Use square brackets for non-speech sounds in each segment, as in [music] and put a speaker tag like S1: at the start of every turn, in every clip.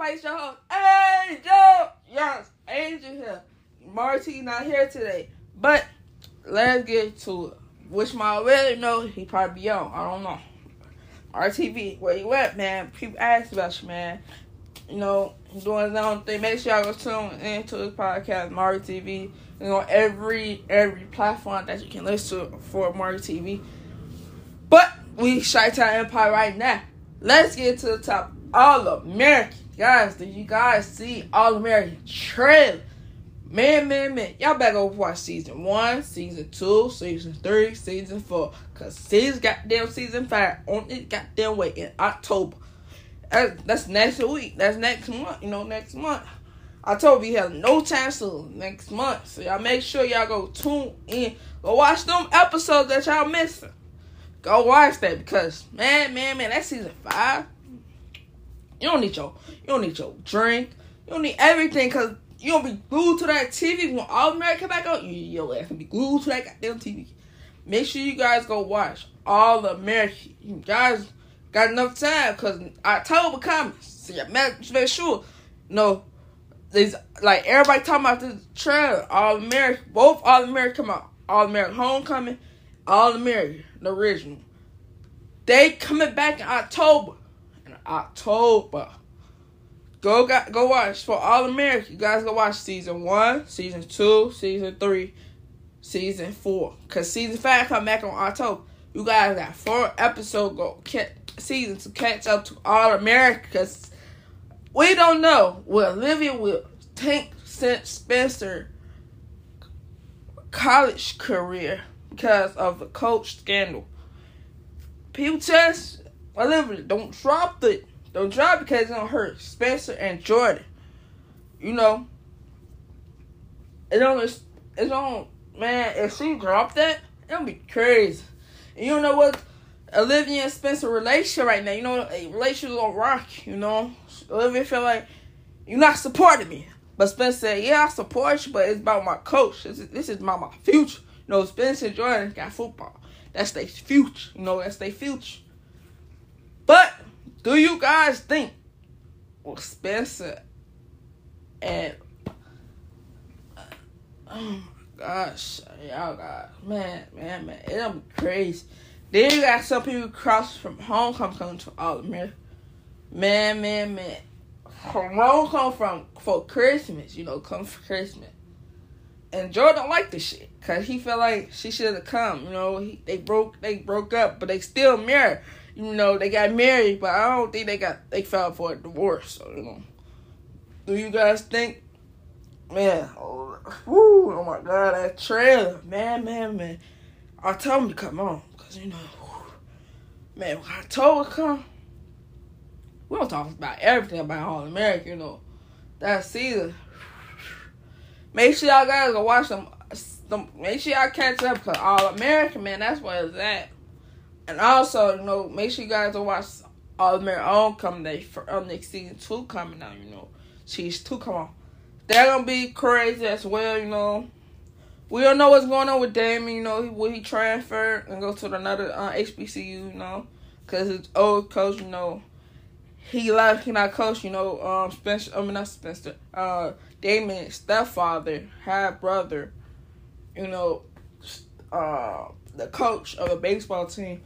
S1: Place, your host, Angel. Yes, Angel here. Marty not here today, but let's get to it. Which my already know he probably be on. I don't know. RTV, where you at, man? People ask about you, man. You know, doing his own thing. Make sure y'all go tune into this podcast, Mario TV. You know, every every platform that you can listen to for Mario TV. But we Chi-Town Empire right now. Let's get to the top. All American. Guys, did you guys see All American trailer? Man, man, man. Y'all better go watch season one, season two, season three, season four. Cause season goddamn season five on it goddamn way in October. That's, that's next week. That's next month. You know, next month. October we have no time soon next month. So y'all make sure y'all go tune in. Go watch them episodes that y'all missing. Go watch that because man, man, man, that season five. You don't need your you don't need your drink. You don't need everything because you don't be glued to that TV when all America back on. You your ass be glued to that goddamn TV. Make sure you guys go watch all American. You guys got enough time because October coming. So you make, sure. Know, there's like everybody talking about this trailer. All American, both All American come out. All American Homecoming, All American, the original. They coming back in October. October. Go got go watch for All American. You guys go watch season one, season two, season three, season four. Cause season five come back on October. You guys got four episodes go catch season to catch up to All American. Cause we don't know what Olivia will since Spencer college career because of the coach scandal. People just Olivia don't drop it. Don't drop it because it's gonna hurt Spencer and Jordan. You know. It's on it's on man, if she dropped that, it'll be crazy. And you don't know what Olivia and Spencer relationship right now, you know, a relationship on rock, you know. Olivia feel like you're not supporting me. But Spencer said, Yeah, I support you, but it's about my coach. This is, this is about my future. You know, Spencer and Jordan got football. That's their future. You know, that's their future. But do you guys think well Spencer and uh, oh my gosh, y'all got man, man, man, it'll be crazy. Then you got some people cross from homecoming coming to all America. Man, man, man. From homecoming from for Christmas, you know, come for Christmas. And Jordan don't like this shit because he felt like she should have come. You know, he, they broke they broke up, but they still married. You know, they got married, but I don't think they got they filed for a divorce. So you know, do you guys think, man? Oh, oh my god, that trailer, man, man, man. I told him to come on because you know, man, I told her come, we don't talk about everything about All America. You know, that season. Make sure y'all guys go watch them. make sure y'all catch up because All American, man, that's where it's at. And also, you know, make sure you guys go watch All American Homecoming Day for um, next season two coming out. You know, she's two come on. They're gonna be crazy as well. You know, we don't know what's going on with Damon. You know, will he transfer and go to another uh, HBCU? You know, because his old coach, you know, he left. He not coach. You know, um, Spencer. I mean, not Spencer. Uh, Damon's stepfather, half brother. You know, uh, the coach of a baseball team.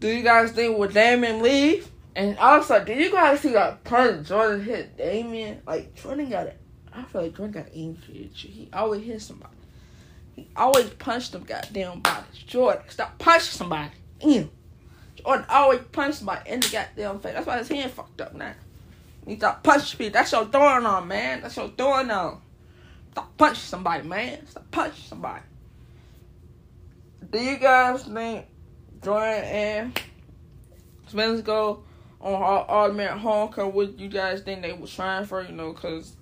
S1: Do you guys think will Damon leave? And also, did you guys see that punch Jordan hit Damon? Like Jordan got it. I feel like Jordan got injured. He always hit somebody. He always punched them goddamn bodies. Jordan, stop punching somebody. Ew. Jordan always punch somebody in the goddamn face. That's why his hand fucked up now. You stop punching people. That's your throwing on, man. That's your throwing on. Stop punching somebody, man. Stop punching somebody. Do you guys think Jordan and Spence go on all, man homecoming, what you guys think they were trying for? You know, because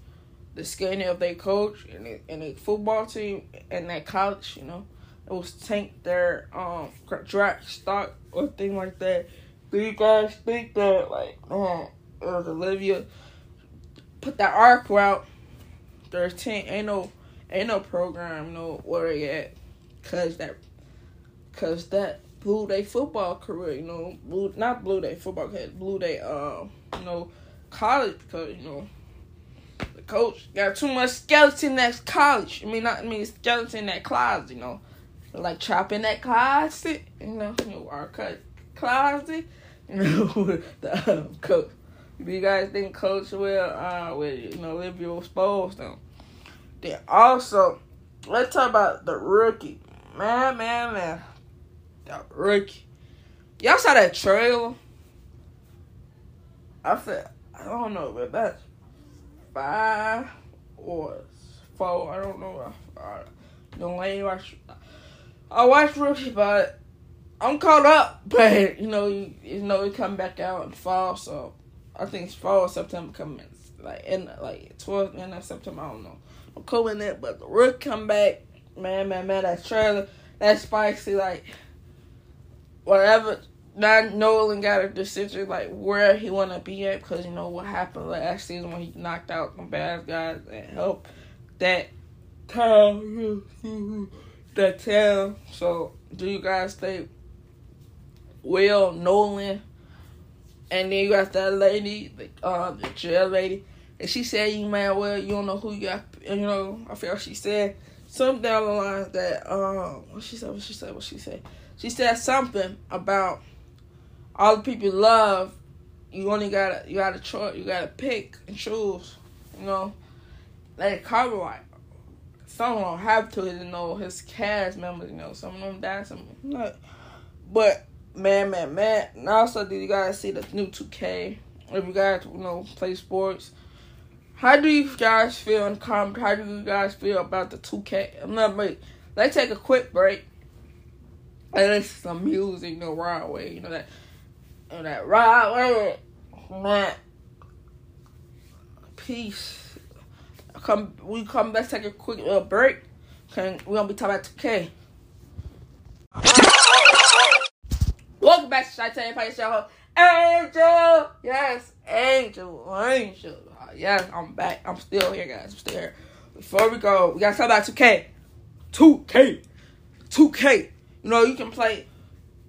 S1: the skinny of their coach and the, and the football team and that college, you know, it was tank their um draft stock or thing like that. Do you guys think that like um Olivia put that article out? There's ten ain't no ain't no program no where at, cause that cause that blew their football career. You know, blew not blew their football career, blew their uh you know college because you know the coach got too much skeleton at college. I mean, not I mean skeleton at closet. You know, like chopping that closet. You know, you know our cut closet. [laughs] You know, the um, coach. You guys think Coach will uh will you know Olivia expose them? Then also, let's talk about the rookie. Man, man, man. The rookie. Y'all saw that trailer? I said, I don't know, but that's five or four. I don't know. I don't let you watch. I watched Rookie, but I'm caught up. [laughs] But you know, you, you know, it come back out in fall, so I think it's fall September coming like in like towards the end of September. I don't know. I'm cool in it, but the Rook come back. Man, man, man, that trailer, that spicy, like whatever now Nolan got a decision like where he want to be at because you know what happened last season when he knocked out the bad guys and helped that town, [laughs] that town. So do you guys think Will Nolan and then you got that lady, the uh, the jail lady, and she said you man, well you don't know who you got. You know, I feel she said something down the line that um, what she said, what she said, what. She said something about all the people you love, you only gotta you gotta choose, you gotta pick and choose. You know, like Cartwright. Some don't have to, you know, his cast members. You know, some of them die, some not. But man, man, man. And also, did you guys see the new 2K? If you guys you know play sports, how do you guys feel in comment? How do you guys feel about the 2K? I'm not break. Let's take a quick break. And listen some music, you know, right away. You know that and that right way, man. Peace. Come, we come. Let's take a quick little break. Okay, we gonna be talking about 2K. Welcome back to Tell Empire Show. Angel, yes, Angel, Angel. Yes, I'm back. I'm still here, guys. I'm still here. Before we go, we gotta talk about 2K. 2K. 2K. You know, you can play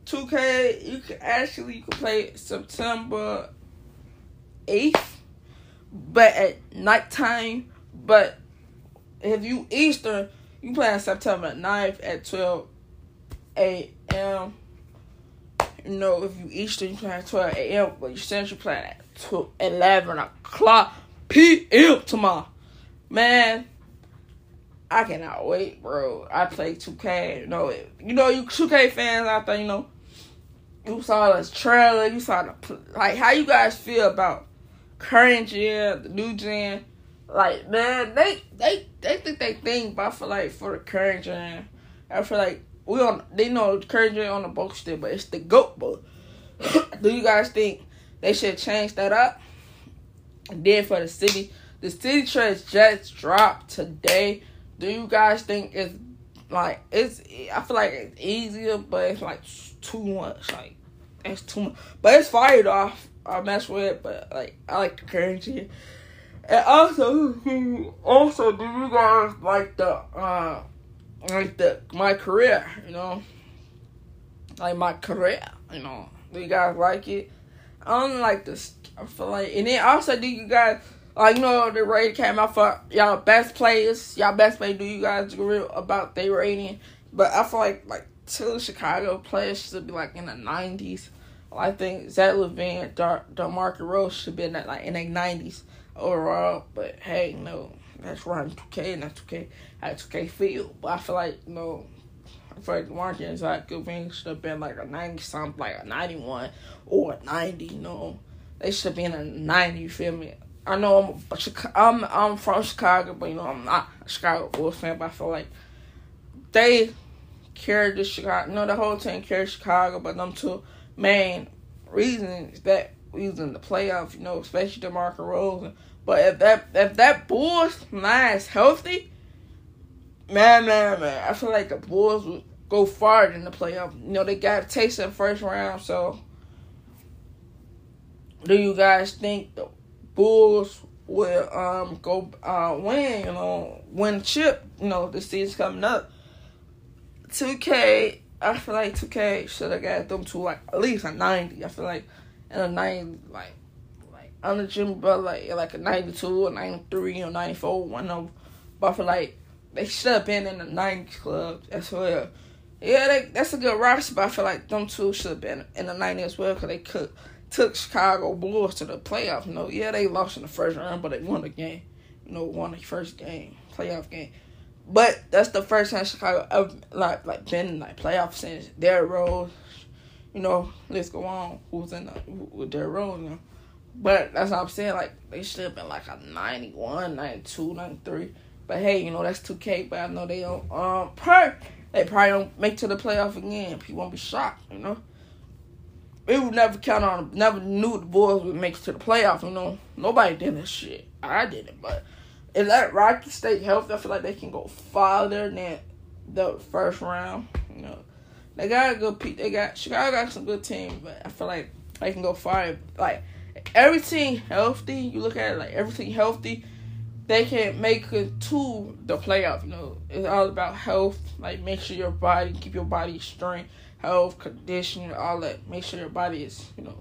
S1: 2K, you can actually you can play September 8th, but at nighttime. But if you Eastern, you play on September 9th at 12 a.m. You know, if you Eastern, you play at 12 a.m., but you Central, play at 11 o'clock p.m. tomorrow. Man, I cannot wait, bro. I play 2K. You know, you know, you 2K fans out there, you know, you saw the trailer, you saw the like how you guys feel about current gen, the new gen. Like man, they they they think they think, but I feel like for the current gen, I feel like we on they know current gen on the book still, but it's the goat book. [coughs] Do you guys think they should change that up? And then for the city, the city trades just dropped today. Do you guys think it's like it's? I feel like it's easier, but it's like too much. Like it's too much, but it's fired off. I mess with it, but like I like the currency. And also, [laughs] also, do you guys like the uh like the my career? You know, like my career. You know, do you guys like it? I don't like this. I feel like, and then also, do you guys like you know the rating came out for y'all best players? Y'all best players. Do you guys agree about their rating? But I feel like like two Chicago players should be like in the nineties. I think Zach LaVine, Dar- DeMarcus Rose should be in that like in the nineties overall. But hey, no, that's running two K and that's two K how two K feel. But I feel like no, I feel like and Zach LaVine should have been like a ninety something, like a ninety one or a ninety. You know, they should be in a ninety. You feel me? I know I'm I'm I'm from Chicago, but you know I'm not a Chicago Bulls fan. But I feel like they carried the Chicago. You know, the whole team carried Chicago, but them two main reasons that was in the playoffs, you know, especially DeMarco Rose. But if that if that Bulls is healthy, man, man, man, I feel like the Bulls would go far in the playoff. You know, they got taste in the first round, so do you guys think the Bulls will um go uh win, you know, win chip, you know, the season's coming up. 2K, I feel like 2K should have got them to like at least a 90. I feel like in a 90, like like under Jimmy Butler, like, like a 92 or 93 or 94, one of But I feel like they should have been in the 90s club as well. Yeah, they, that's a good roster, but I feel like them two should have been in the 90s as well because they could took Chicago Bulls to the playoffs. You know, yeah, they lost in the first round, but they won the game. You know, won the first game, playoff game. But that's the first time Chicago ever like like been like playoff since Derrick Rose. You know, let's go on. Who's in the, with Derrick Rose? You know? But that's what I'm saying. Like they should have been like a 91, 92, 93. But hey, you know that's 2K. But I know they don't. Um, per they probably don't make to the playoff again. People won't be shocked. You know we would never count on, never knew the boys would make it to the playoffs. You know, nobody did this shit. I didn't, but if that Rocky stay healthy, I feel like they can go farther than the first round. You know, they got a good. They got Chicago got some good teams, but I feel like they can go far. Like everything healthy, you look at it like everything healthy, they can make it to the playoff. You know, it's all about health. Like make sure your body, keep your body strength health, condition, all that. Make sure your body is, you know,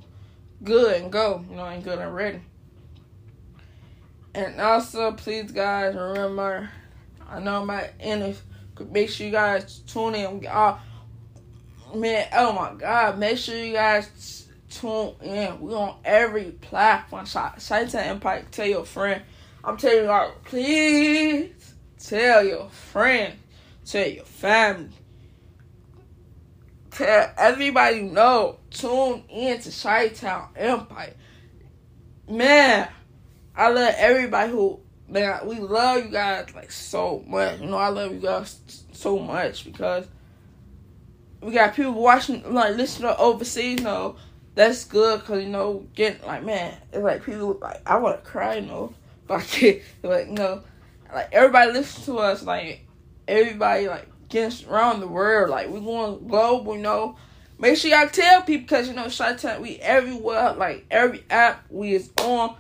S1: good and go, you know, and good and ready. And also, please, guys, remember, I know my end make sure you guys tune in. Uh, man, oh my God, make sure you guys tune in. We on every platform. Chi-Town Empire, tell your friend. I'm telling you, all please tell your friend, tell your family tell everybody know. Tune in to Chi Town Empire. Man, I love everybody who man, we love you guys like so much. You know, I love you guys so much because we got people watching, like listening overseas. You know, that's good because you know, getting like man, it's like people like I want to cry. You know, but I can't. [laughs] Like you know, like everybody listens to us. Like everybody like around the world. Like we going global, you know. Make sure y'all tell people because you know Shot we everywhere. Like every app we is on.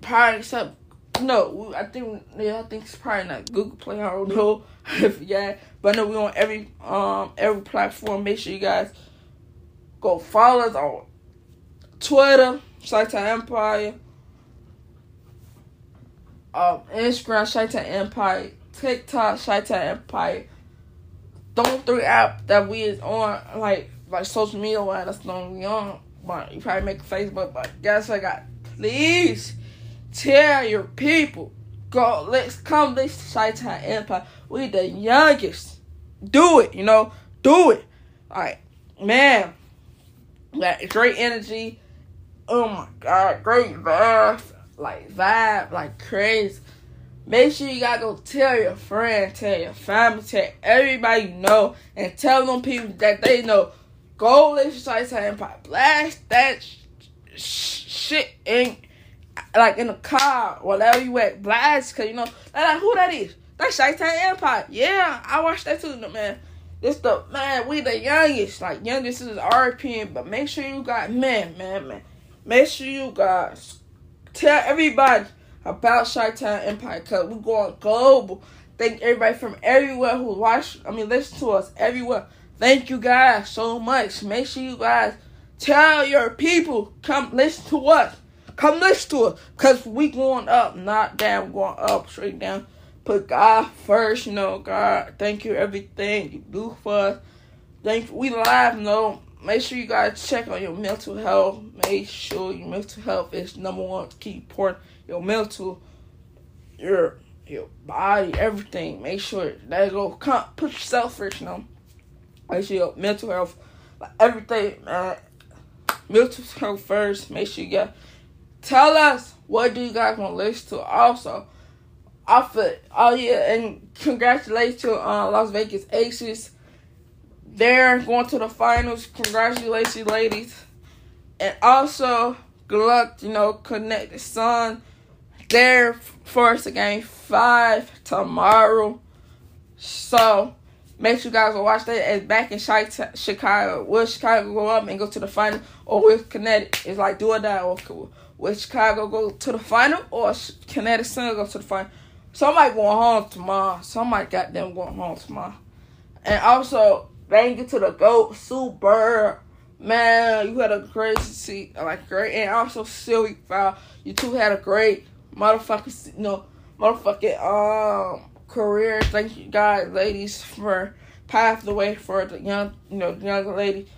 S1: Probably except no, I think yeah, I think it's probably not Google Play. I don't know [laughs] if yeah, but no, we on every um every platform. Make sure you guys go follow us on Twitter, Chi-Town Empire, um, Instagram, Chi-Town Empire, TikTok, Chi-Town Empire. Those three app that we is on, like like social media wise, that's the we on. But you probably make Facebook, but guess what I got? Please tell your people. Go, let's come this Chi-Town Empire. We the youngest. Do it, you know, do it. Like, man, that great energy. Oh my god, great vibe, like vibe, like crazy. Make sure you gotta go tell your friend, tell your family, tell everybody you know, and tell them people that they know. Go listen to Empire. Blast that sh- sh- shit in, like in the car, whatever you at. Blast, cause you know, like who that is. That's Chi-Town Empire. Yeah, I watched that too, man. This the man, we the youngest. Like youngest is RPM, but make sure you got man, man, man. Make sure you guys tell everybody about Chi-Town Empire because we're going global. Thank everybody from everywhere who watch, I mean, listen to us everywhere. Thank you guys so much. Make sure you guys tell your people, come listen to us. Come listen to us because we going up, not down, going up, straight down. Put God first, you know, God, thank you everything you do for us. Thank you. We live, you know. Make sure you guys check on your mental health. Make sure your mental health is number one key important your mental, your your body, everything. Make sure that go come put yourself first, you know. Make sure your mental health, like everything, man. Mental health first. Make sure you get. Tell us what do you guys want to listen to. Also, I offer. Oh yeah, and congratulations to uh, Las Vegas Aces. They're going to the finals. Congratulations, ladies. And also, good luck, you know, Connecticut Sun there for us to game five tomorrow. So make sure you guys will watch that. It's back in Chicago. Will Chicago go up and go to the final, or will Connecticut? It's like do or die. Or will Chicago go to the final, or Connecticut Sun go to the final? Somebody going home tomorrow. Somebody got them going home tomorrow. And also, thank you to the GOAT, Sue Bird. Man, you had a great seat, like great, and also Sylvia Fowles. You two had a great motherfucking, you know, motherfucking um career. Thank you guys, ladies, for paving the way for the young, you know, young lady.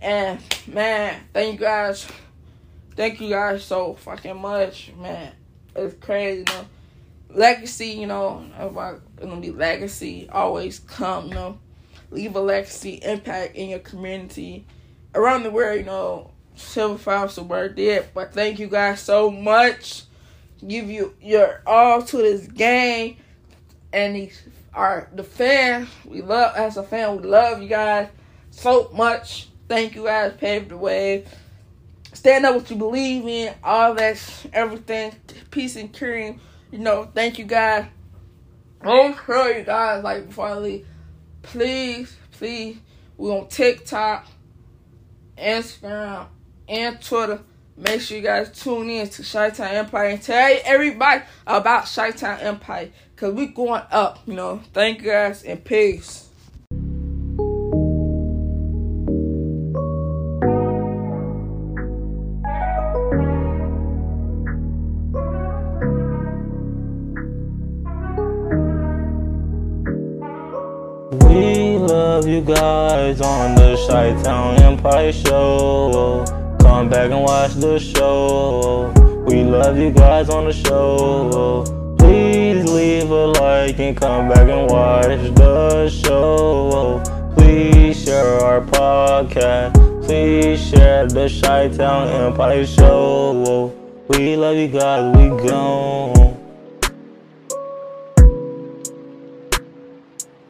S1: And man, thank you guys, thank you guys so fucking much, man. It's crazy, you know. Legacy, you know, about gonna be legacy. Always come, you know, leave a legacy impact in your community around the world. You know, Sylvia Fowles so did. But thank you guys so much. Give you your all to this game and these are the fans. We love as a fan, we love you guys so much. Thank you guys, paved the way. Stand up what you believe in, all that everything. Peace and cream. You know, thank you guys. I'm sure you guys like before I leave. Please, please, we on TikTok, Instagram, and Twitter. Make sure you guys tune in to Chi-Town Empire and tell everybody about Chi-Town Empire because we going up, you know. Thank you guys and peace.
S2: We love you guys on the Chi-Town Empire Show. Come back and watch the show. We love you guys on the show. Please leave a like and come back and watch the show. Please share our podcast. Please share the Chi Town Empire Show. We love you guys. We gone.